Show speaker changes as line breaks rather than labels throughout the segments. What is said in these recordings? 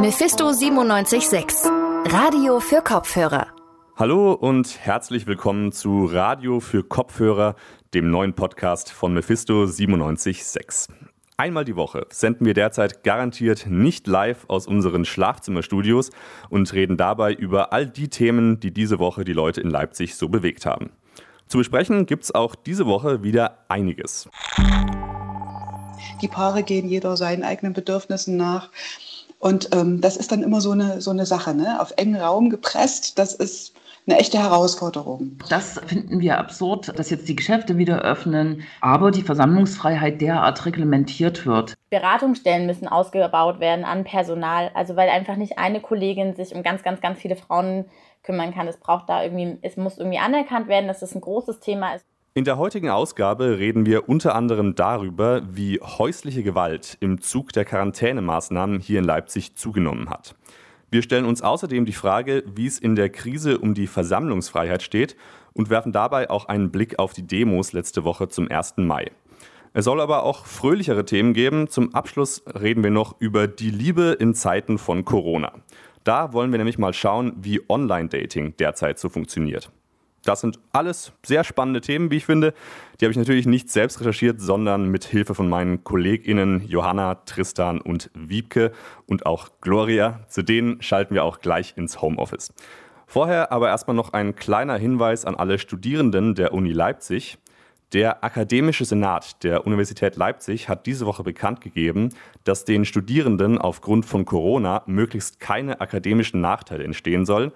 Mephisto 976, Radio für Kopfhörer.
Hallo und herzlich willkommen zu Radio für Kopfhörer, dem neuen Podcast von Mephisto 976. Einmal die Woche senden wir derzeit garantiert nicht live aus unseren Schlafzimmerstudios und reden dabei über all die Themen, die diese Woche die Leute in Leipzig so bewegt haben. Zu besprechen gibt es auch diese Woche wieder einiges.
Die Paare gehen jeder seinen eigenen Bedürfnissen nach. Und ähm, das ist dann immer so eine, so eine Sache, ne? auf engen Raum gepresst. Das ist eine echte Herausforderung.
Das finden wir absurd, dass jetzt die Geschäfte wieder öffnen, aber die Versammlungsfreiheit derart reglementiert wird.
Beratungsstellen müssen ausgebaut werden an Personal, also weil einfach nicht eine Kollegin sich um ganz, ganz, ganz viele Frauen kümmern kann. Es braucht da irgendwie, es muss irgendwie anerkannt werden, dass das ein großes Thema ist.
In der heutigen Ausgabe reden wir unter anderem darüber, wie häusliche Gewalt im Zug der Quarantänemaßnahmen hier in Leipzig zugenommen hat. Wir stellen uns außerdem die Frage, wie es in der Krise um die Versammlungsfreiheit steht und werfen dabei auch einen Blick auf die Demos letzte Woche zum 1. Mai. Es soll aber auch fröhlichere Themen geben. Zum Abschluss reden wir noch über die Liebe in Zeiten von Corona. Da wollen wir nämlich mal schauen, wie Online-Dating derzeit so funktioniert. Das sind alles sehr spannende Themen, wie ich finde. Die habe ich natürlich nicht selbst recherchiert, sondern mit Hilfe von meinen KollegInnen Johanna, Tristan und Wiebke und auch Gloria. Zu denen schalten wir auch gleich ins Homeoffice. Vorher aber erstmal noch ein kleiner Hinweis an alle Studierenden der Uni Leipzig. Der Akademische Senat der Universität Leipzig hat diese Woche bekannt gegeben, dass den Studierenden aufgrund von Corona möglichst keine akademischen Nachteile entstehen sollen.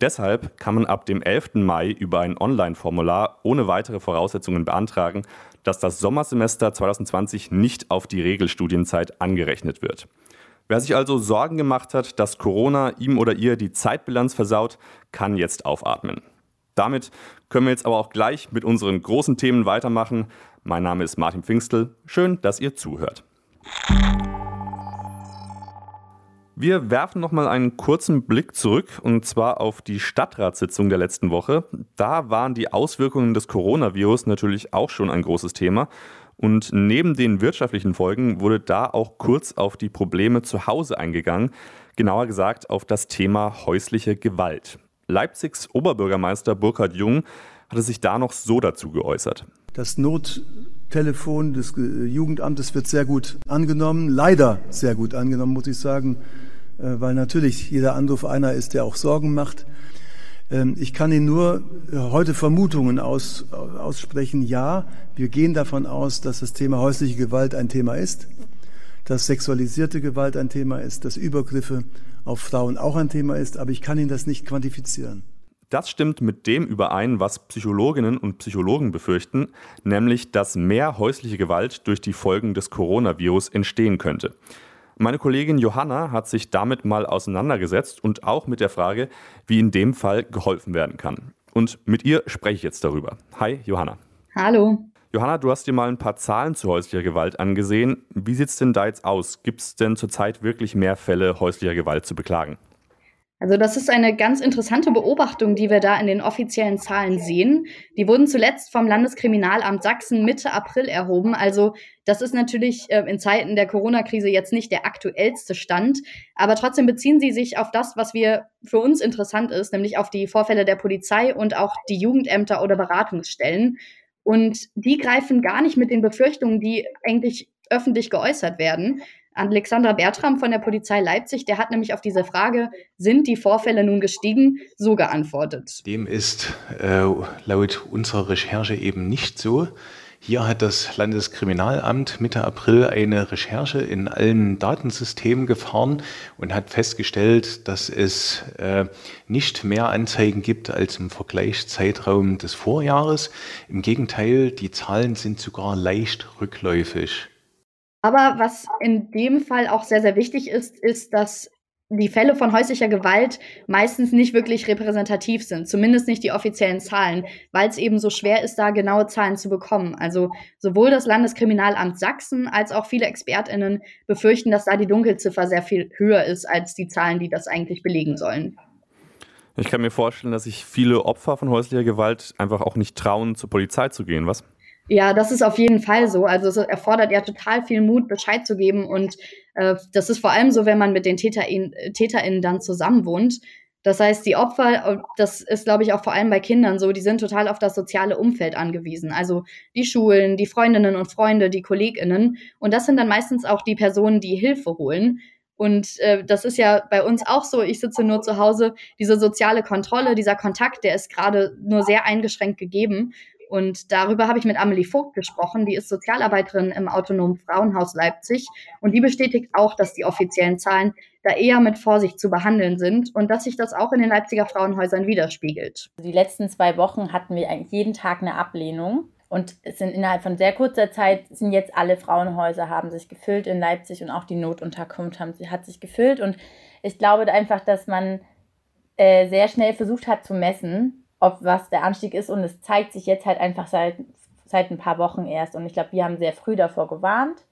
Deshalb kann man ab dem 11. Mai über ein Online-Formular ohne weitere Voraussetzungen beantragen, dass das Sommersemester 2020 nicht auf die Regelstudienzeit angerechnet wird. Wer sich also Sorgen gemacht hat, dass Corona ihm oder ihr die Zeitbilanz versaut, kann jetzt aufatmen. Damit können wir jetzt aber auch gleich mit unseren großen Themen weitermachen. Mein Name ist Martin Pfingstel. Schön, dass ihr zuhört. Wir werfen noch mal einen kurzen Blick zurück und zwar auf die Stadtratssitzung der letzten Woche. Da waren die Auswirkungen des Coronavirus natürlich auch schon ein großes Thema. Und neben den wirtschaftlichen Folgen wurde da auch kurz auf die Probleme zu Hause eingegangen, genauer gesagt auf das Thema häusliche Gewalt. Leipzigs Oberbürgermeister Burkhard Jung hatte sich da noch so dazu geäußert.
Das Nottelefon des Jugendamtes wird sehr gut angenommen, leider sehr gut angenommen, muss ich sagen. Äh, weil natürlich jeder Anruf einer ist, der auch Sorgen macht. Ähm, ich kann Ihnen nur äh, heute Vermutungen aus, aussprechen. Ja, wir gehen davon aus, dass das Thema häusliche Gewalt ein Thema ist, dass sexualisierte Gewalt ein Thema ist, dass Übergriffe auf Frauen auch ein Thema ist, aber ich kann Ihnen das nicht quantifizieren.
Das stimmt mit dem überein, was Psychologinnen und Psychologen befürchten, nämlich dass mehr häusliche Gewalt durch die Folgen des Coronavirus entstehen könnte. Meine Kollegin Johanna hat sich damit mal auseinandergesetzt und auch mit der Frage, wie in dem Fall geholfen werden kann. Und mit ihr spreche ich jetzt darüber. Hi, Johanna.
Hallo.
Johanna, du hast dir mal ein paar Zahlen zu häuslicher Gewalt angesehen. Wie sieht es denn da jetzt aus? Gibt es denn zurzeit wirklich mehr Fälle häuslicher Gewalt zu beklagen?
Also das ist eine ganz interessante Beobachtung, die wir da in den offiziellen Zahlen sehen. Die wurden zuletzt vom Landeskriminalamt Sachsen Mitte April erhoben. Also das ist natürlich äh, in Zeiten der Corona-Krise jetzt nicht der aktuellste Stand, aber trotzdem beziehen sie sich auf das, was wir für uns interessant ist, nämlich auf die Vorfälle der Polizei und auch die Jugendämter oder Beratungsstellen. Und die greifen gar nicht mit den Befürchtungen, die eigentlich öffentlich geäußert werden. Alexandra Bertram von der Polizei Leipzig, der hat nämlich auf diese Frage, sind die Vorfälle nun gestiegen, so geantwortet.
Dem ist äh, laut unserer Recherche eben nicht so. Hier hat das Landeskriminalamt Mitte April eine Recherche in allen Datensystemen gefahren und hat festgestellt, dass es äh, nicht mehr Anzeigen gibt als im Vergleichszeitraum des Vorjahres. Im Gegenteil, die Zahlen sind sogar leicht rückläufig.
Aber was in dem Fall auch sehr, sehr wichtig ist, ist, dass die Fälle von häuslicher Gewalt meistens nicht wirklich repräsentativ sind, zumindest nicht die offiziellen Zahlen, weil es eben so schwer ist, da genaue Zahlen zu bekommen. Also sowohl das Landeskriminalamt Sachsen als auch viele Expertinnen befürchten, dass da die Dunkelziffer sehr viel höher ist als die Zahlen, die das eigentlich belegen sollen.
Ich kann mir vorstellen, dass sich viele Opfer von häuslicher Gewalt einfach auch nicht trauen, zur Polizei zu gehen, was?
Ja, das ist auf jeden Fall so. Also es erfordert ja total viel Mut, Bescheid zu geben. Und Äh, das ist vor allem so, wenn man mit den TäterInnen, TäterInnen dann zusammenwohnt. Das heißt, die Opfer, das ist, glaube ich, auch vor allem bei Kindern so, die sind total auf das soziale Umfeld angewiesen. Also die Schulen, die Freundinnen und Freunde, die KollegInnen. Und das sind dann meistens auch die Personen, die Hilfe holen. Und äh, das ist ja bei uns auch so, ich sitze nur zu Hause, diese soziale Kontrolle, dieser Kontakt, der ist gerade nur sehr eingeschränkt gegeben. Und darüber habe ich mit Amelie Vogt gesprochen. Die ist Sozialarbeiterin im Autonomen Frauenhaus Leipzig. Und die bestätigt auch, dass die offiziellen Zahlen da eher mit Vorsicht zu behandeln sind und dass sich das auch in den Leipziger Frauenhäusern widerspiegelt.
Die letzten zwei Wochen hatten wir eigentlich jeden Tag eine Ablehnung. Und es sind innerhalb von sehr kurzer Zeit sind jetzt alle Frauenhäuser haben sich gefüllt in Leipzig und auch die Notunterkunft haben, hat sich gefüllt. Und ich glaube einfach, dass man äh, sehr schnell versucht hat zu messen, ob was der Anstieg ist. Und es zeigt sich jetzt halt einfach seit, seit ein paar Wochen erst. Und ich glaube, wir haben sehr früh davor gewarnt.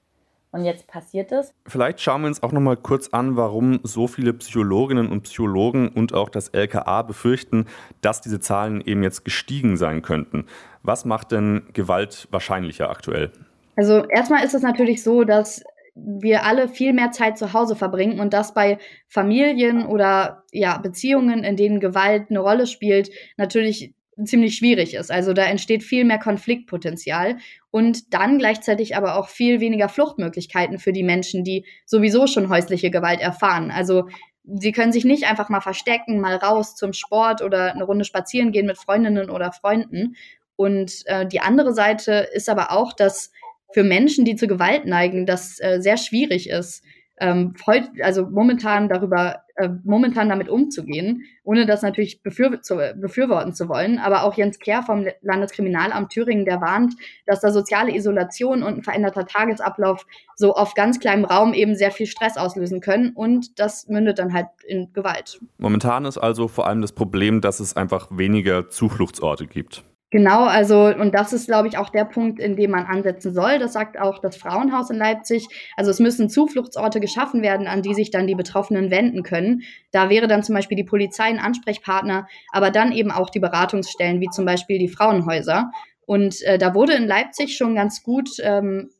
Und jetzt passiert es.
Vielleicht schauen wir uns auch noch mal kurz an, warum so viele Psychologinnen und Psychologen und auch das LKA befürchten, dass diese Zahlen eben jetzt gestiegen sein könnten. Was macht denn Gewalt wahrscheinlicher aktuell?
Also erstmal ist es natürlich so, dass wir alle viel mehr Zeit zu Hause verbringen und das bei Familien oder ja, Beziehungen, in denen Gewalt eine Rolle spielt, natürlich ziemlich schwierig ist. Also da entsteht viel mehr Konfliktpotenzial und dann gleichzeitig aber auch viel weniger Fluchtmöglichkeiten für die Menschen, die sowieso schon häusliche Gewalt erfahren. Also sie können sich nicht einfach mal verstecken, mal raus zum Sport oder eine Runde spazieren gehen mit Freundinnen oder Freunden. Und äh, die andere Seite ist aber auch, dass für Menschen, die zu Gewalt neigen, das äh, sehr schwierig ist, ähm, also momentan darüber, äh, momentan damit umzugehen, ohne das natürlich befür zu, befürworten zu wollen. Aber auch Jens Kehr vom Landeskriminalamt Thüringen, der warnt, dass da soziale Isolation und ein veränderter Tagesablauf so auf ganz kleinem Raum eben sehr viel Stress auslösen können und das mündet dann halt in Gewalt.
Momentan ist also vor allem das Problem, dass es einfach weniger Zufluchtsorte gibt.
Genau, also und das ist, glaube ich, auch der Punkt, in dem man ansetzen soll. Das sagt auch das Frauenhaus in Leipzig. Also es müssen Zufluchtsorte geschaffen werden, an die sich dann die Betroffenen wenden können. Da wäre dann zum Beispiel die Polizei ein Ansprechpartner, aber dann eben auch die Beratungsstellen, wie zum Beispiel die Frauenhäuser. Und äh, da wurde in Leipzig schon ganz gut ähm,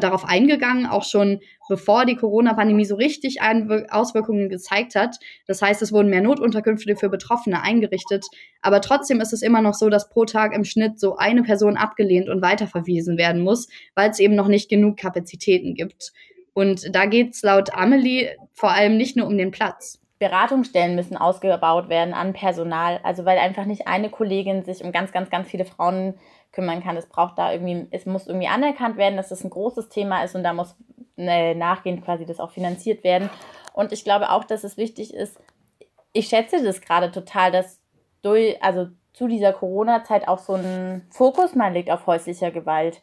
darauf eingegangen, auch schon bevor die Corona-Pandemie so richtig Auswirkungen gezeigt hat. Das heißt, es wurden mehr Notunterkünfte für Betroffene eingerichtet. Aber trotzdem ist es immer noch so, dass pro Tag im Schnitt so eine Person abgelehnt und weiterverwiesen werden muss, weil es eben noch nicht genug Kapazitäten gibt. Und da geht es laut Amelie vor allem nicht nur um den Platz.
Beratungsstellen müssen ausgebaut werden an Personal, also weil einfach nicht eine Kollegin sich um ganz, ganz, ganz viele Frauen kümmern kann. Es braucht da irgendwie, es muss irgendwie anerkannt werden, dass das ein großes Thema ist und da muss äh, nachgehend quasi das auch finanziert werden. Und ich glaube auch, dass es wichtig ist, ich schätze das gerade total, dass durch, also zu dieser Corona-Zeit auch so ein Fokus mal liegt auf häuslicher Gewalt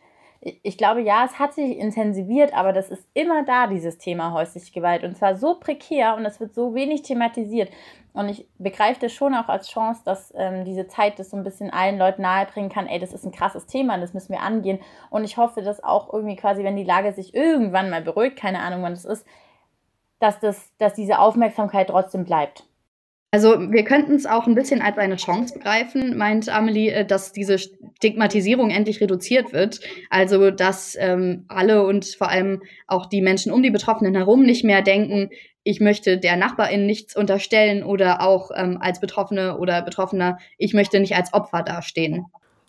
ich glaube, ja, es hat sich intensiviert, aber das ist immer da, dieses Thema häusliche Gewalt. Und zwar so prekär und es wird so wenig thematisiert. Und ich begreife das schon auch als Chance, dass ähm, diese Zeit das so ein bisschen allen Leuten nahebringen kann, ey, das ist ein krasses Thema, das müssen wir angehen. Und ich hoffe, dass auch irgendwie quasi, wenn die Lage sich irgendwann mal beruhigt, keine Ahnung, wann das ist, dass, das, dass diese Aufmerksamkeit trotzdem bleibt.
Also wir könnten es auch ein bisschen als eine Chance begreifen, meint Amelie, äh, dass diese Stigmatisierung endlich reduziert wird. Also dass ähm, alle und vor allem auch die Menschen um die Betroffenen herum nicht mehr denken, ich möchte der Nachbarin nichts unterstellen oder auch ähm, als Betroffene oder Betroffener, ich möchte nicht als Opfer dastehen.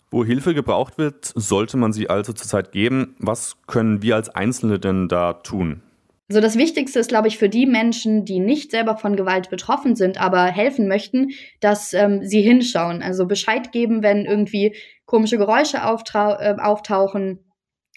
Wo Hilfe gebraucht wird, sollte man sie also zurzeit geben. Was können wir als Einzelne denn da tun?
Also das Wichtigste ist, glaube ich, für die Menschen, die nicht selber von Gewalt betroffen sind, aber helfen möchten, dass ähm, sie hinschauen. Also Bescheid geben, wenn irgendwie komische Geräusche äh, auftauchen,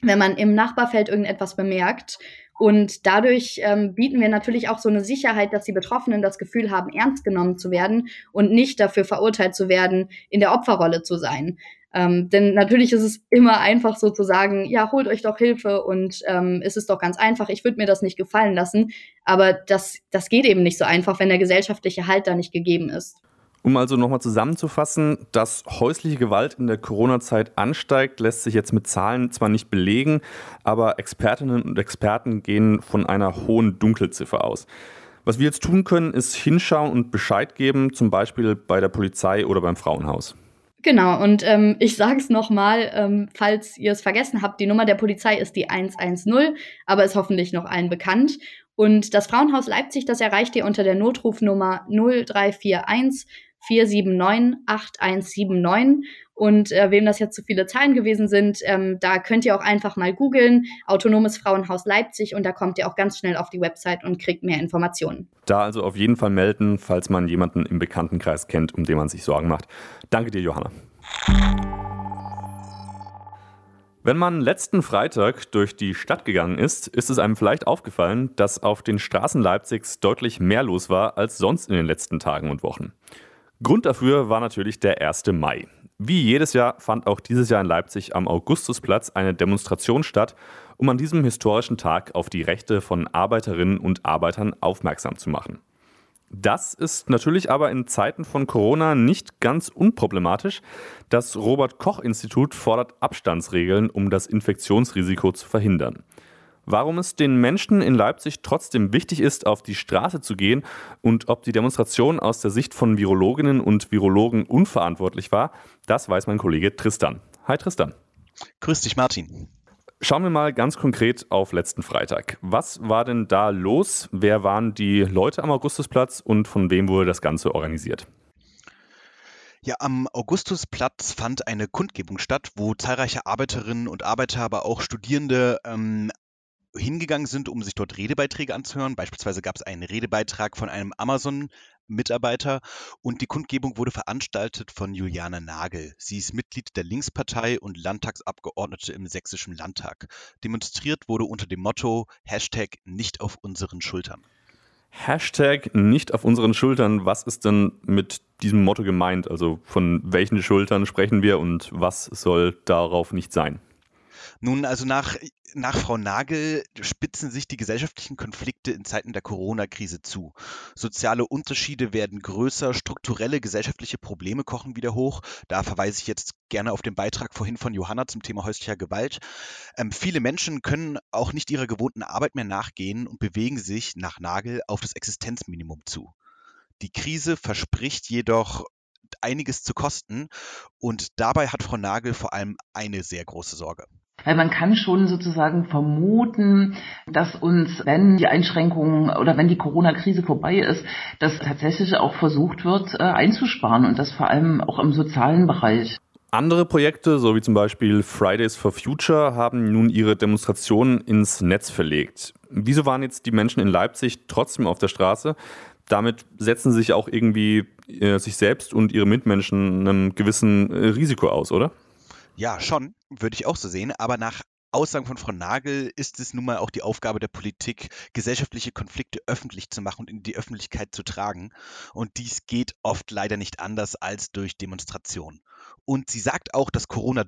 wenn man im Nachbarfeld irgendetwas bemerkt. Und dadurch ähm, bieten wir natürlich auch so eine Sicherheit, dass die Betroffenen das Gefühl haben, ernst genommen zu werden und nicht dafür verurteilt zu werden, in der Opferrolle zu sein. Ähm, denn natürlich ist es immer einfach so zu sagen, ja, holt euch doch Hilfe und ähm, es ist doch ganz einfach, ich würde mir das nicht gefallen lassen. Aber das, das geht eben nicht so einfach, wenn der gesellschaftliche Halt da nicht gegeben ist.
Um also nochmal zusammenzufassen, dass häusliche Gewalt in der Corona-Zeit ansteigt, lässt sich jetzt mit Zahlen zwar nicht belegen, aber Expertinnen und Experten gehen von einer hohen Dunkelziffer aus. Was wir jetzt tun können, ist hinschauen und Bescheid geben, zum Beispiel bei der Polizei oder beim Frauenhaus.
Genau, und ähm, ich sage es nochmal, ähm, falls ihr es vergessen habt, die Nummer der Polizei ist die 110, aber ist hoffentlich noch allen bekannt. Und das Frauenhaus Leipzig, das erreicht ihr unter der Notrufnummer 0341 479 8179. Und äh, wem das jetzt zu viele Zahlen gewesen sind, ähm, da könnt ihr auch einfach mal googeln, Autonomes Frauenhaus Leipzig und da kommt ihr auch ganz schnell auf die Website und kriegt mehr Informationen.
Da also auf jeden Fall melden, falls man jemanden im Bekanntenkreis kennt, um den man sich Sorgen macht. Danke dir, Johanna. Wenn man letzten Freitag durch die Stadt gegangen ist, ist es einem vielleicht aufgefallen, dass auf den Straßen Leipzigs deutlich mehr los war als sonst in den letzten Tagen und Wochen. Grund dafür war natürlich der 1. Mai. Wie jedes Jahr fand auch dieses Jahr in Leipzig am Augustusplatz eine Demonstration statt, um an diesem historischen Tag auf die Rechte von Arbeiterinnen und Arbeitern aufmerksam zu machen. Das ist natürlich aber in Zeiten von Corona nicht ganz unproblematisch. Das Robert Koch Institut fordert Abstandsregeln, um das Infektionsrisiko zu verhindern. Warum es den Menschen in Leipzig trotzdem wichtig ist, auf die Straße zu gehen und ob die Demonstration aus der Sicht von Virologinnen und Virologen unverantwortlich war, das weiß mein Kollege Tristan. Hi Tristan.
Grüß dich, Martin.
Schauen wir mal ganz konkret auf letzten Freitag. Was war denn da los? Wer waren die Leute am Augustusplatz und von wem wurde das Ganze organisiert?
Ja, am Augustusplatz fand eine Kundgebung statt, wo zahlreiche Arbeiterinnen und Arbeiter, aber auch Studierende ähm, hingegangen sind, um sich dort Redebeiträge anzuhören. Beispielsweise gab es einen Redebeitrag von einem Amazon-Mitarbeiter und die Kundgebung wurde veranstaltet von Juliane Nagel. Sie ist Mitglied der Linkspartei und Landtagsabgeordnete im Sächsischen Landtag. Demonstriert wurde unter dem Motto Hashtag nicht auf unseren Schultern.
Hashtag nicht auf unseren Schultern. Was ist denn mit diesem Motto gemeint? Also von welchen Schultern sprechen wir und was soll darauf nicht sein?
Nun, also nach, nach Frau Nagel spitzen sich die gesellschaftlichen Konflikte in Zeiten der Corona-Krise zu. Soziale Unterschiede werden größer, strukturelle gesellschaftliche Probleme kochen wieder hoch. Da verweise ich jetzt gerne auf den Beitrag vorhin von Johanna zum Thema häuslicher Gewalt. Ähm, viele Menschen können auch nicht ihrer gewohnten Arbeit mehr nachgehen und bewegen sich nach Nagel auf das Existenzminimum zu. Die Krise verspricht jedoch einiges zu kosten und dabei hat Frau Nagel vor allem eine sehr große Sorge.
Weil man kann schon sozusagen vermuten, dass uns, wenn die Einschränkungen oder wenn die Corona-Krise vorbei ist, dass tatsächlich auch versucht wird, äh, einzusparen und das vor allem auch im sozialen Bereich.
Andere Projekte, so wie zum Beispiel Fridays for Future, haben nun ihre Demonstrationen ins Netz verlegt. Wieso waren jetzt die Menschen in Leipzig trotzdem auf der Straße? Damit setzen sich auch irgendwie äh, sich selbst und ihre Mitmenschen einem gewissen äh, Risiko aus, oder?
Ja, schon, würde ich auch so sehen. Aber nach Aussagen von Frau Nagel ist es nun mal auch die Aufgabe der Politik, gesellschaftliche Konflikte öffentlich zu machen und in die Öffentlichkeit zu tragen. Und dies geht oft leider nicht anders als durch Demonstrationen. Und sie sagt auch, dass Corona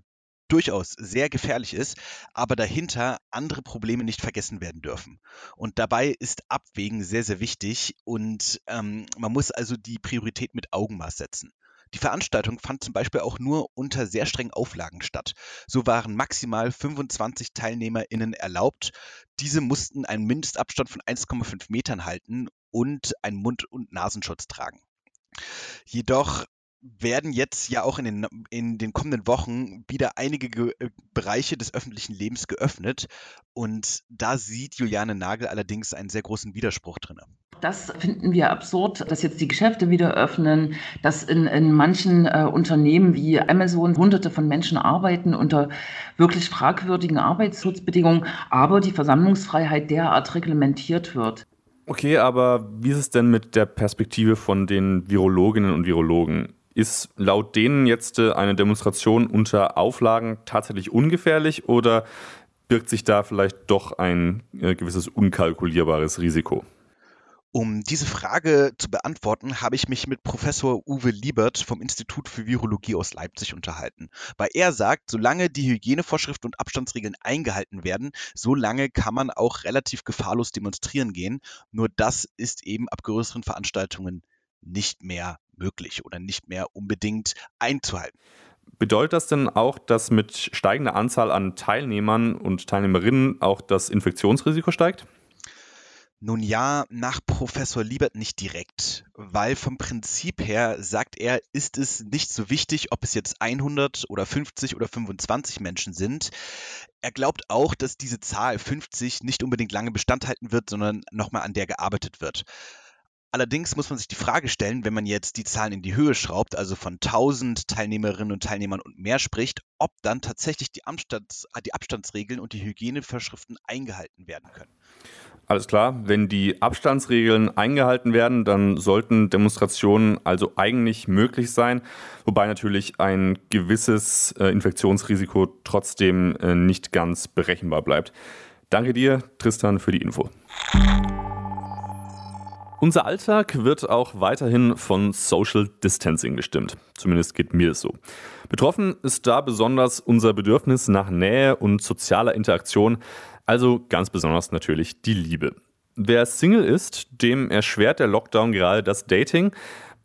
durchaus sehr gefährlich ist, aber dahinter andere Probleme nicht vergessen werden dürfen. Und dabei ist Abwägen sehr, sehr wichtig und ähm, man muss also die Priorität mit Augenmaß setzen. Die Veranstaltung fand zum Beispiel auch nur unter sehr strengen Auflagen statt. So waren maximal 25 TeilnehmerInnen erlaubt. Diese mussten einen Mindestabstand von 1,5 Metern halten und einen Mund- und Nasenschutz tragen. Jedoch werden jetzt ja auch in den, in den kommenden Wochen wieder einige Ge äh, Bereiche des öffentlichen Lebens geöffnet. Und da sieht Juliane Nagel allerdings einen sehr großen Widerspruch drin.
Das finden wir absurd, dass jetzt die Geschäfte wieder öffnen, dass in, in manchen äh, Unternehmen wie Amazon hunderte von Menschen arbeiten unter wirklich fragwürdigen Arbeitsschutzbedingungen, aber die Versammlungsfreiheit derart reglementiert wird.
Okay, aber wie ist es denn mit der Perspektive von den Virologinnen und Virologen? Ist laut denen jetzt äh, eine Demonstration unter Auflagen tatsächlich ungefährlich oder birgt sich da vielleicht doch ein äh, gewisses unkalkulierbares Risiko?
Um diese Frage zu beantworten, habe ich mich mit Professor Uwe Liebert vom Institut für Virologie aus Leipzig unterhalten. Weil er sagt, solange die Hygienevorschriften und Abstandsregeln eingehalten werden, solange kann man auch relativ gefahrlos demonstrieren gehen. Nur das ist eben ab größeren Veranstaltungen nicht mehr möglich oder nicht mehr unbedingt einzuhalten.
Bedeutet das denn auch, dass mit steigender Anzahl an Teilnehmern und Teilnehmerinnen auch das Infektionsrisiko steigt?
Nun ja, nach Professor Liebert nicht direkt, weil vom Prinzip her sagt er, ist es nicht so wichtig, ob es jetzt 100 oder 50 oder 25 Menschen sind. Er glaubt auch, dass diese Zahl 50 nicht unbedingt lange Bestand halten wird, sondern nochmal an der gearbeitet wird. Allerdings muss man sich die Frage stellen, wenn man jetzt die Zahlen in die Höhe schraubt, also von 1000 Teilnehmerinnen und Teilnehmern und mehr spricht, ob dann tatsächlich die, Abstands die Abstandsregeln und die Hygienevorschriften eingehalten werden können.
Alles klar, wenn die Abstandsregeln eingehalten werden, dann sollten Demonstrationen also eigentlich möglich sein, wobei natürlich ein gewisses äh, Infektionsrisiko trotzdem äh, nicht ganz berechenbar bleibt. Danke dir, Tristan, für die Info. Unser Alltag wird auch weiterhin von Social Distancing bestimmt. Zumindest geht mir es so. Betroffen ist da besonders unser Bedürfnis nach Nähe und sozialer Interaktion, also ganz besonders natürlich die Liebe. Wer Single ist, dem erschwert der Lockdown gerade das Dating.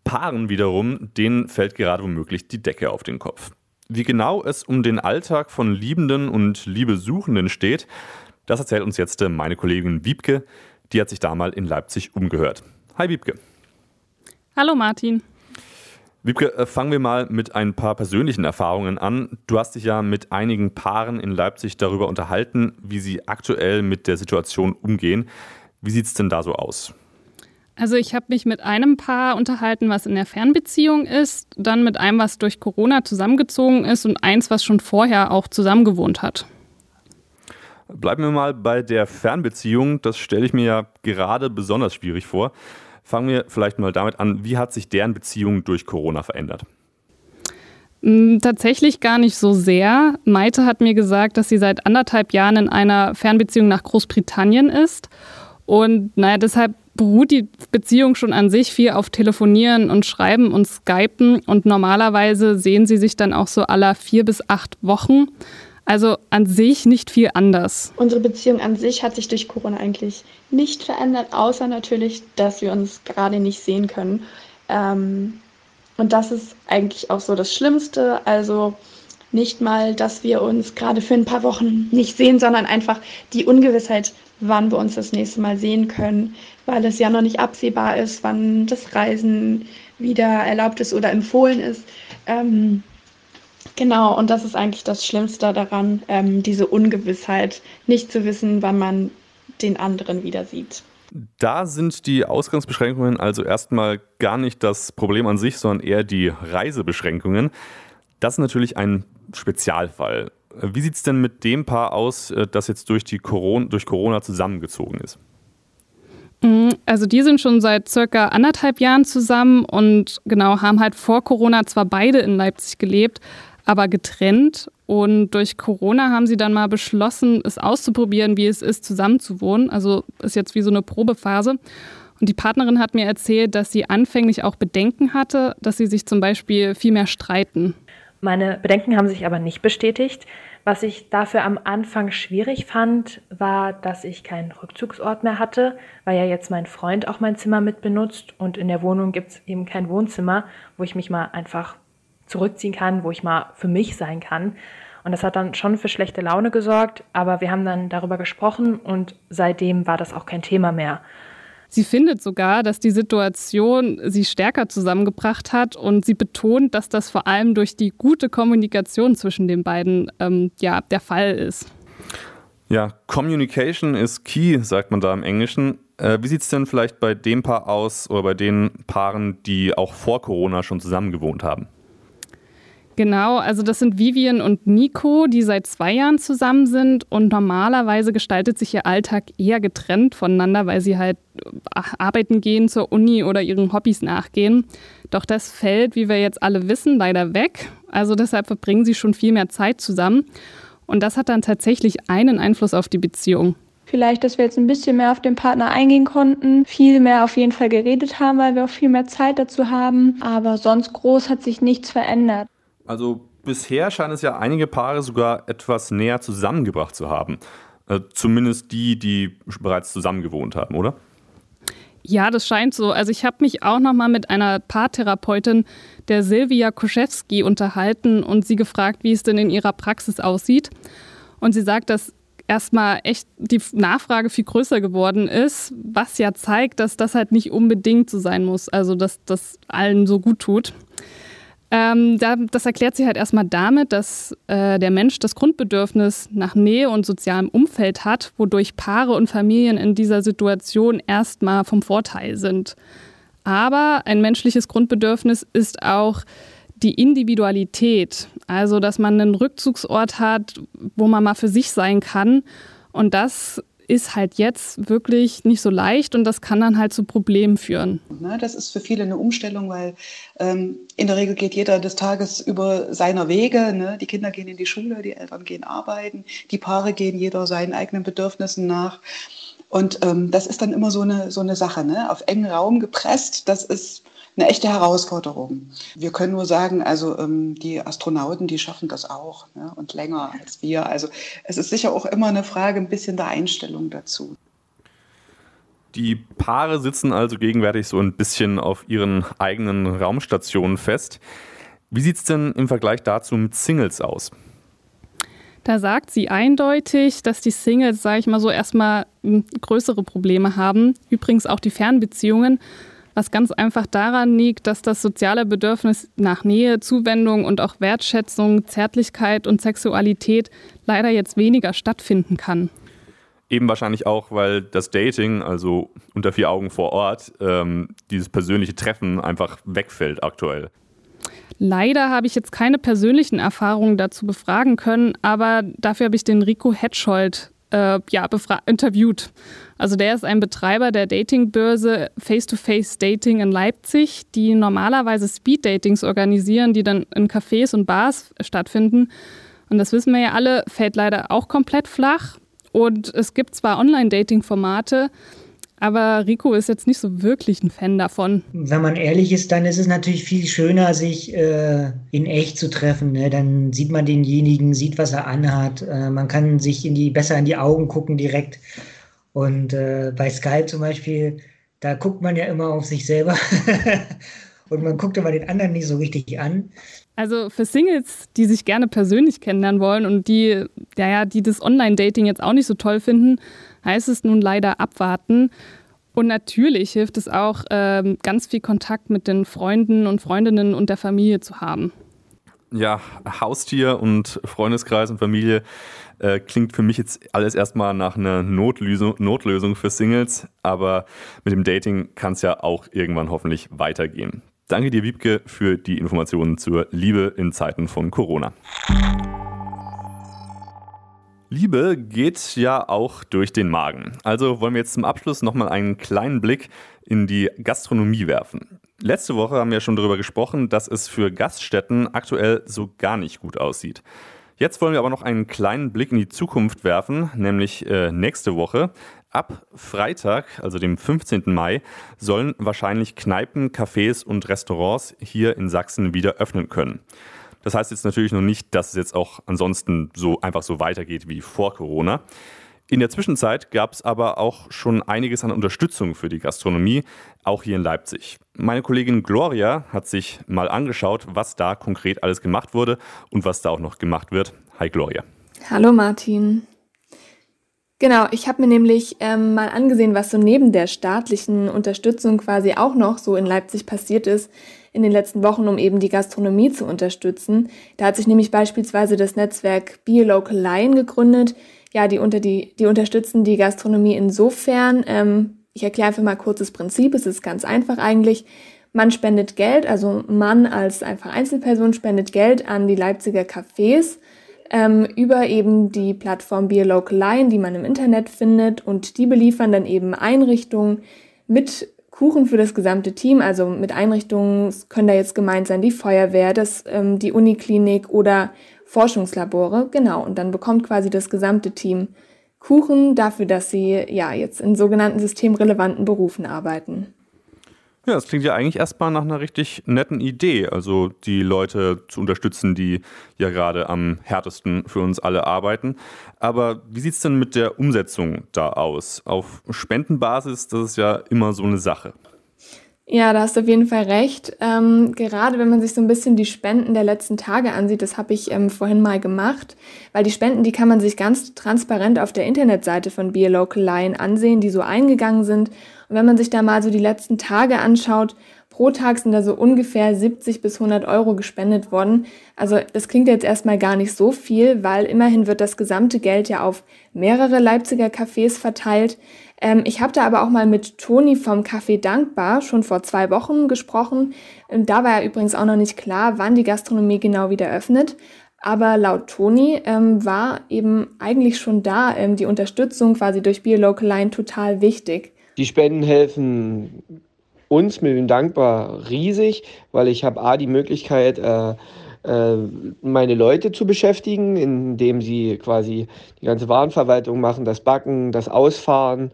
Paaren wiederum, denen fällt gerade womöglich die Decke auf den Kopf. Wie genau es um den Alltag von Liebenden und Liebesuchenden steht, das erzählt uns jetzt meine Kollegin Wiebke. Die hat sich da mal in Leipzig umgehört. Hi Wiebke.
Hallo Martin.
Wiebke, äh, fangen wir mal mit ein paar persönlichen Erfahrungen an. Du hast dich ja mit einigen Paaren in Leipzig darüber unterhalten, wie sie aktuell mit der Situation umgehen. Wie sieht es denn da so aus?
Also ich habe mich mit einem Paar unterhalten, was in der Fernbeziehung ist, dann mit einem, was durch Corona zusammengezogen ist und eins, was schon vorher auch zusammengewohnt hat.
Bleiben wir mal bei der Fernbeziehung. Das stelle ich mir ja gerade besonders schwierig vor. Fangen wir vielleicht mal damit an, wie hat sich deren Beziehung durch Corona verändert?
Mm, tatsächlich gar nicht so sehr. Maite hat mir gesagt, dass sie seit anderthalb Jahren in einer Fernbeziehung nach Großbritannien ist. Und naja, deshalb beruht die Beziehung schon an sich viel auf Telefonieren und Schreiben und Skypen. Und normalerweise sehen sie sich dann auch so aller vier bis acht Wochen. Also an sich nicht viel anders.
Unsere Beziehung an sich hat sich durch Corona eigentlich nicht verändert, außer natürlich, dass wir uns gerade nicht sehen können. Ähm, und das ist eigentlich auch so das Schlimmste. Also nicht mal, dass wir uns gerade für ein paar Wochen nicht sehen, sondern einfach die Ungewissheit, wann wir uns das nächste Mal sehen können, weil es ja noch nicht absehbar ist, wann das Reisen wieder erlaubt ist oder empfohlen ist. Ähm, Genau, und das ist eigentlich das Schlimmste daran, ähm, diese Ungewissheit, nicht zu wissen, wann man den anderen wieder sieht.
Da sind die Ausgangsbeschränkungen also erstmal gar nicht das Problem an sich, sondern eher die Reisebeschränkungen. Das ist natürlich ein Spezialfall. Wie sieht es denn mit dem Paar aus, äh, das jetzt durch, die Corona, durch Corona zusammengezogen ist?
Mm, also die sind schon seit circa anderthalb Jahren zusammen und genau haben halt vor Corona zwar beide in Leipzig gelebt, aber getrennt. Und durch Corona haben sie dann mal beschlossen, es auszuprobieren, wie es ist, zusammenzuwohnen. Also ist jetzt wie so eine Probephase. Und die Partnerin hat mir erzählt, dass sie anfänglich auch Bedenken hatte, dass sie sich zum Beispiel viel mehr streiten.
Meine Bedenken haben sich aber nicht bestätigt. Was ich dafür am Anfang schwierig fand, war, dass ich keinen Rückzugsort mehr hatte, weil ja jetzt mein Freund auch mein Zimmer mit benutzt und in der Wohnung gibt es eben kein Wohnzimmer, wo ich mich mal einfach zurückziehen kann, wo ich mal für mich sein kann. Und das hat dann schon für schlechte Laune gesorgt, aber wir haben dann darüber gesprochen und seitdem war das auch kein Thema mehr.
Sie findet sogar, dass die Situation sie stärker zusammengebracht hat und sie betont, dass das vor allem durch die gute Kommunikation zwischen den beiden ähm, ja, der Fall ist.
Ja, Communication is key, sagt man da im Englischen. Äh, wie sieht es denn vielleicht bei dem Paar aus oder bei den Paaren, die auch vor Corona schon zusammen gewohnt haben?
Genau, also das sind Vivian und Nico, die seit zwei Jahren zusammen sind und normalerweise gestaltet sich ihr Alltag eher getrennt voneinander, weil sie halt arbeiten gehen, zur Uni oder ihren Hobbys nachgehen. Doch das fällt, wie wir jetzt alle wissen, leider weg. Also deshalb verbringen sie schon viel mehr Zeit zusammen. Und das hat dann tatsächlich einen Einfluss auf die Beziehung.
Vielleicht, dass wir jetzt ein bisschen mehr auf den Partner eingehen konnten, viel mehr auf jeden Fall geredet haben, weil wir auch viel mehr Zeit dazu haben. Aber sonst groß hat sich nichts verändert.
Also bisher scheinen es ja einige Paare sogar etwas näher zusammengebracht zu haben. Äh, zumindest die, die bereits zusammen gewohnt haben, oder?
Ja, das scheint so. Also ich habe mich auch noch mal mit einer Paartherapeutin, der Silvia Kuschewski, unterhalten und sie gefragt, wie es denn in ihrer Praxis aussieht. Und sie sagt, dass erstmal echt die Nachfrage viel größer geworden ist, was ja zeigt, dass das halt nicht unbedingt so sein muss, also dass das allen so gut tut. Ähm, da, das erklärt sie halt erstmal damit, dass äh, der Mensch das Grundbedürfnis nach Nähe und sozialem Umfeld hat, wodurch Paare und Familien in dieser Situation erstmal vom Vorteil sind. Aber ein menschliches Grundbedürfnis ist auch die Individualität, also dass man einen Rückzugsort hat, wo man mal für sich sein kann. Und das ist halt jetzt wirklich nicht so leicht und das kann dann halt zu Problemen führen.
Das ist für viele eine Umstellung, weil ähm, in der Regel geht jeder des Tages über seiner Wege. Ne? Die Kinder gehen in die Schule, die Eltern gehen arbeiten, die Paare gehen jeder seinen eigenen Bedürfnissen nach. Und ähm, das ist dann immer so eine, so eine Sache, ne? auf engen Raum gepresst. Das ist eine echte Herausforderung. Wir können nur sagen, also ähm, die Astronauten, die schaffen das auch ne? und länger als wir. Also es ist sicher auch immer eine Frage ein bisschen der Einstellung dazu.
Die Paare sitzen also gegenwärtig so ein bisschen auf ihren eigenen Raumstationen fest. Wie sieht es denn im Vergleich dazu mit Singles aus?
Da sagt sie eindeutig, dass die Singles, sage ich mal so, erstmal hm, größere Probleme haben. Übrigens auch die Fernbeziehungen was ganz einfach daran liegt, dass das soziale Bedürfnis nach Nähe, Zuwendung und auch Wertschätzung, Zärtlichkeit und Sexualität leider jetzt weniger stattfinden kann.
Eben wahrscheinlich auch, weil das Dating, also unter vier Augen vor Ort, ähm, dieses persönliche Treffen einfach wegfällt aktuell.
Leider habe ich jetzt keine persönlichen Erfahrungen dazu befragen können, aber dafür habe ich den Rico Hetscholdt äh, ja, interviewt. Also der ist ein Betreiber der Datingbörse Face-to-Face Dating in Leipzig, die normalerweise Speed-Datings organisieren, die dann in Cafés und Bars stattfinden. Und das wissen wir ja alle, fällt leider auch komplett flach. Und es gibt zwar Online-Dating-Formate, aber Rico ist jetzt nicht so wirklich ein Fan davon.
Wenn man ehrlich ist, dann ist es natürlich viel schöner, sich äh, in echt zu treffen. Ne? Dann sieht man denjenigen, sieht, was er anhat. Äh, man kann sich in die, besser in die Augen gucken direkt. Und äh, bei Skype zum Beispiel, da guckt man ja immer auf sich selber. Und man guckt aber den anderen nicht so richtig an.
Also für Singles, die sich gerne persönlich kennenlernen wollen und die, ja, die das Online-Dating jetzt auch nicht so toll finden, heißt es nun leider abwarten. Und natürlich hilft es auch, ähm, ganz viel Kontakt mit den Freunden und Freundinnen und der Familie zu haben.
Ja, Haustier und Freundeskreis und Familie äh, klingt für mich jetzt alles erstmal nach einer Notlösung, Notlösung für Singles, aber mit dem Dating kann es ja auch irgendwann hoffentlich weitergehen. Danke dir, Wiebke, für die Informationen zur Liebe in Zeiten von Corona. Liebe geht ja auch durch den Magen. Also wollen wir jetzt zum Abschluss nochmal einen kleinen Blick in die Gastronomie werfen. Letzte Woche haben wir schon darüber gesprochen, dass es für Gaststätten aktuell so gar nicht gut aussieht. Jetzt wollen wir aber noch einen kleinen Blick in die Zukunft werfen, nämlich äh, nächste Woche. Ab Freitag, also dem 15. Mai, sollen wahrscheinlich Kneipen, Cafés und Restaurants hier in Sachsen wieder öffnen können. Das heißt jetzt natürlich noch nicht, dass es jetzt auch ansonsten so einfach so weitergeht wie vor Corona. In der Zwischenzeit gab es aber auch schon einiges an Unterstützung für die Gastronomie, auch hier in Leipzig. Meine Kollegin Gloria hat sich mal angeschaut, was da konkret alles gemacht wurde und was da auch noch gemacht wird. Hi Gloria.
Hallo Martin. Genau, ich habe mir nämlich ähm, mal angesehen, was so neben der staatlichen Unterstützung quasi auch noch so in Leipzig passiert ist in den letzten Wochen, um eben die Gastronomie zu unterstützen. Da hat sich nämlich beispielsweise das Netzwerk Be Local Lion gegründet, ja, die, unter die, die unterstützen die Gastronomie insofern. Ähm, ich erkläre einfach mal kurz das Prinzip. Es ist ganz einfach eigentlich. Man spendet Geld, also man als einfach Einzelperson spendet Geld an die Leipziger Cafés ähm, über eben die Plattform Beer Local Line, die man im Internet findet. Und die beliefern dann eben Einrichtungen mit Kuchen für das gesamte Team. Also mit Einrichtungen können da jetzt gemeint sein die Feuerwehr, das, ähm, die Uniklinik oder Forschungslabore, genau. Und dann bekommt quasi das gesamte Team Kuchen dafür, dass sie ja jetzt in sogenannten systemrelevanten Berufen arbeiten.
Ja, das klingt ja eigentlich erstmal nach einer richtig netten Idee, also die Leute zu unterstützen, die ja gerade am härtesten für uns alle arbeiten. Aber wie sieht es denn mit der Umsetzung da aus? Auf Spendenbasis, das ist ja immer so eine Sache.
Ja, da hast du auf jeden Fall recht. Ähm, gerade wenn man sich so ein bisschen die Spenden der letzten Tage ansieht, das habe ich ähm, vorhin mal gemacht, weil die Spenden, die kann man sich ganz transparent auf der Internetseite von Be a Local Lion ansehen, die so eingegangen sind. Und wenn man sich da mal so die letzten Tage anschaut, pro Tag sind da so ungefähr 70 bis 100 Euro gespendet worden. Also das klingt jetzt erstmal gar nicht so viel, weil immerhin wird das gesamte Geld ja auf mehrere Leipziger Cafés verteilt. Ähm, ich habe da aber auch mal mit Toni vom Café Dankbar schon vor zwei Wochen gesprochen. Ähm, da war ja übrigens auch noch nicht klar, wann die Gastronomie genau wieder öffnet. Aber laut Toni ähm, war eben eigentlich schon da ähm, die Unterstützung quasi durch Biolocal Line total wichtig.
Die Spenden helfen uns mit dem Dankbar riesig, weil ich habe A die Möglichkeit, äh, meine Leute zu beschäftigen, indem sie quasi die ganze Warenverwaltung machen, das Backen, das Ausfahren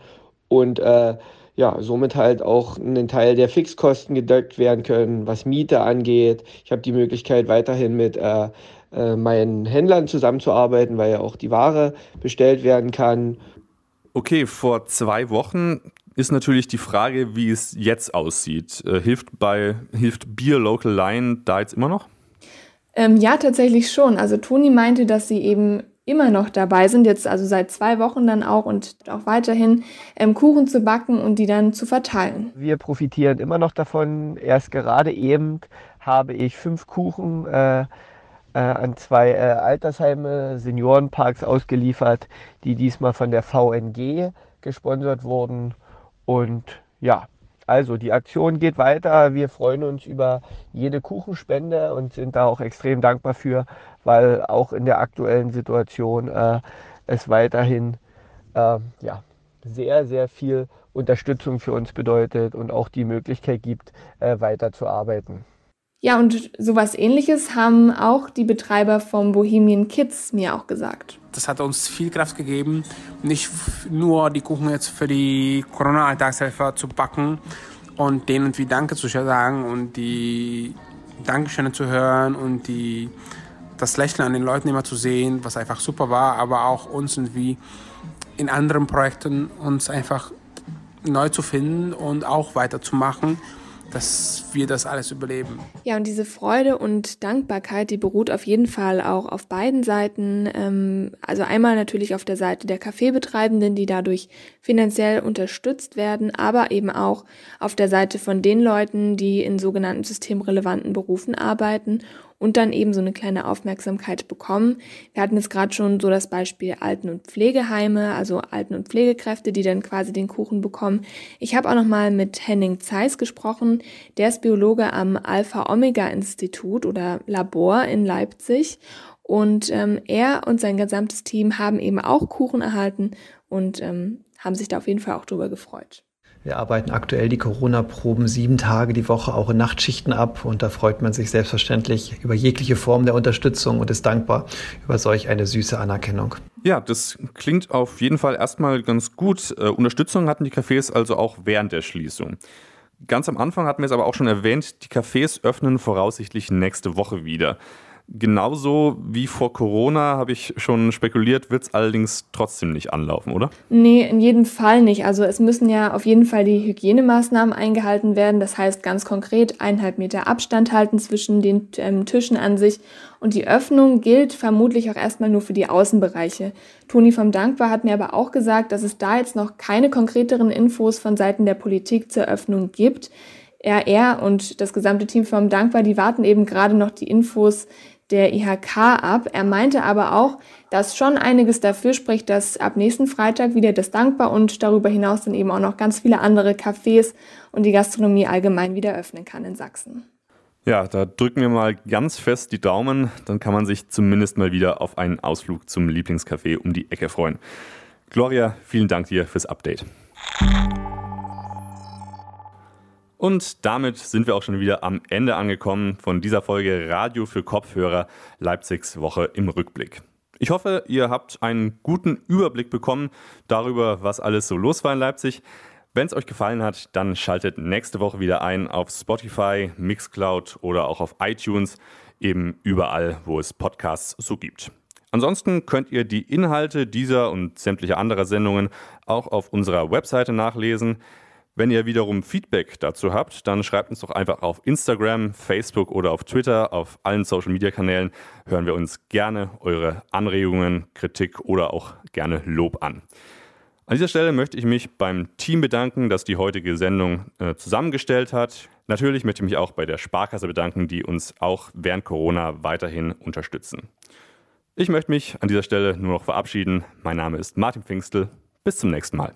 und äh, ja, somit halt auch einen Teil der Fixkosten gedeckt werden können, was Miete angeht. Ich habe die Möglichkeit, weiterhin mit äh, äh, meinen Händlern zusammenzuarbeiten, weil ja auch die Ware bestellt werden kann.
Okay, vor zwei Wochen ist natürlich die Frage, wie es jetzt aussieht. Äh, hilft bei hilft Beer Local Line da jetzt immer noch?
Ähm, ja, tatsächlich schon. Also Toni meinte, dass sie eben immer noch dabei sind, jetzt also seit zwei Wochen dann auch und auch weiterhin ähm, Kuchen zu backen und die dann zu verteilen.
Wir profitieren immer noch davon. Erst gerade eben habe ich fünf Kuchen äh, äh, an zwei äh, Altersheime, Seniorenparks ausgeliefert, die diesmal von der VNG gesponsert wurden. Und ja, also die Aktion geht weiter. Wir freuen uns über jede Kuchenspende und sind da auch extrem dankbar für, weil auch in der aktuellen Situation äh, es weiterhin äh, ja, sehr, sehr viel Unterstützung für uns bedeutet und auch die Möglichkeit gibt, äh, weiterzuarbeiten.
Ja, und sowas ähnliches haben auch die Betreiber vom Bohemian Kids mir auch gesagt.
Das hat uns viel Kraft gegeben, nicht nur die Kuchen jetzt für die Corona-Alltagshelfer zu backen und denen irgendwie Danke zu sagen und die Dankeschöne zu hören und die, das Lächeln an den Leuten immer zu sehen, was einfach super war, aber auch uns irgendwie in anderen Projekten uns einfach neu zu finden und auch weiterzumachen dass wir das alles überleben.
Ja, und diese Freude und Dankbarkeit, die beruht auf jeden Fall auch auf beiden Seiten. Ähm, also einmal natürlich auf der Seite der Kaffeebetreibenden, die dadurch finanziell unterstützt werden, aber eben auch auf der Seite von den Leuten, die in sogenannten systemrelevanten Berufen arbeiten und dann eben so eine kleine Aufmerksamkeit bekommen. Wir hatten jetzt gerade schon so das Beispiel Alten- und Pflegeheime, also Alten- und Pflegekräfte, die dann quasi den Kuchen bekommen. Ich habe auch noch mal mit Henning Zeiss gesprochen. Der ist Biologe am Alpha-Omega-Institut oder Labor in Leipzig. Und ähm, er und sein gesamtes Team haben eben auch Kuchen erhalten und ähm, haben sich da auf jeden Fall auch drüber gefreut.
Wir arbeiten aktuell die Corona-Proben sieben Tage die Woche auch in Nachtschichten ab und da freut man sich selbstverständlich über jegliche Form der Unterstützung und ist dankbar über solch eine süße Anerkennung.
Ja, das klingt auf jeden Fall erstmal ganz gut. Äh, Unterstützung hatten die Cafés also auch während der Schließung. Ganz am Anfang hatten wir es aber auch schon erwähnt, die Cafés öffnen voraussichtlich nächste Woche wieder. Genauso wie vor Corona, habe ich schon spekuliert, wird es allerdings trotzdem nicht anlaufen, oder?
Nee, in jedem Fall nicht. Also es müssen ja auf jeden Fall die Hygienemaßnahmen eingehalten werden. Das heißt ganz konkret eineinhalb Meter Abstand halten zwischen den ähm, Tischen an sich. Und die Öffnung gilt vermutlich auch erstmal nur für die Außenbereiche. Toni vom Dankbar hat mir aber auch gesagt, dass es da jetzt noch keine konkreteren Infos von Seiten der Politik zur Öffnung gibt. Er, er und das gesamte Team vom Dankbar, die warten eben gerade noch die Infos der IHK ab. Er meinte aber auch, dass schon einiges dafür spricht, dass ab nächsten Freitag wieder das Dankbar und darüber hinaus dann eben auch noch ganz viele andere Cafés und die Gastronomie allgemein wieder öffnen kann in Sachsen.
Ja, da drücken wir mal ganz fest die Daumen, dann kann man sich zumindest mal wieder auf einen Ausflug zum Lieblingscafé um die Ecke freuen. Gloria, vielen Dank dir fürs Update. Und damit sind wir auch schon wieder am Ende angekommen von dieser Folge Radio für Kopfhörer Leipzigs Woche im Rückblick. Ich hoffe, ihr habt einen guten Überblick bekommen darüber, was alles so los war in Leipzig. Wenn es euch gefallen hat, dann schaltet nächste Woche wieder ein auf Spotify, Mixcloud oder auch auf iTunes, eben überall, wo es Podcasts so gibt. Ansonsten könnt ihr die Inhalte dieser und sämtlicher anderer Sendungen auch auf unserer Webseite nachlesen Wenn ihr wiederum Feedback dazu habt, dann schreibt uns doch einfach auf Instagram, Facebook oder auf Twitter, auf allen Social-Media-Kanälen. Hören wir uns gerne eure Anregungen, Kritik oder auch gerne Lob an. An dieser Stelle möchte ich mich beim Team bedanken, das die heutige Sendung äh, zusammengestellt hat. Natürlich möchte ich mich auch bei der Sparkasse bedanken, die uns auch während Corona weiterhin unterstützen. Ich möchte mich an dieser Stelle nur noch verabschieden. Mein Name ist Martin Pfingstel. Bis zum nächsten Mal.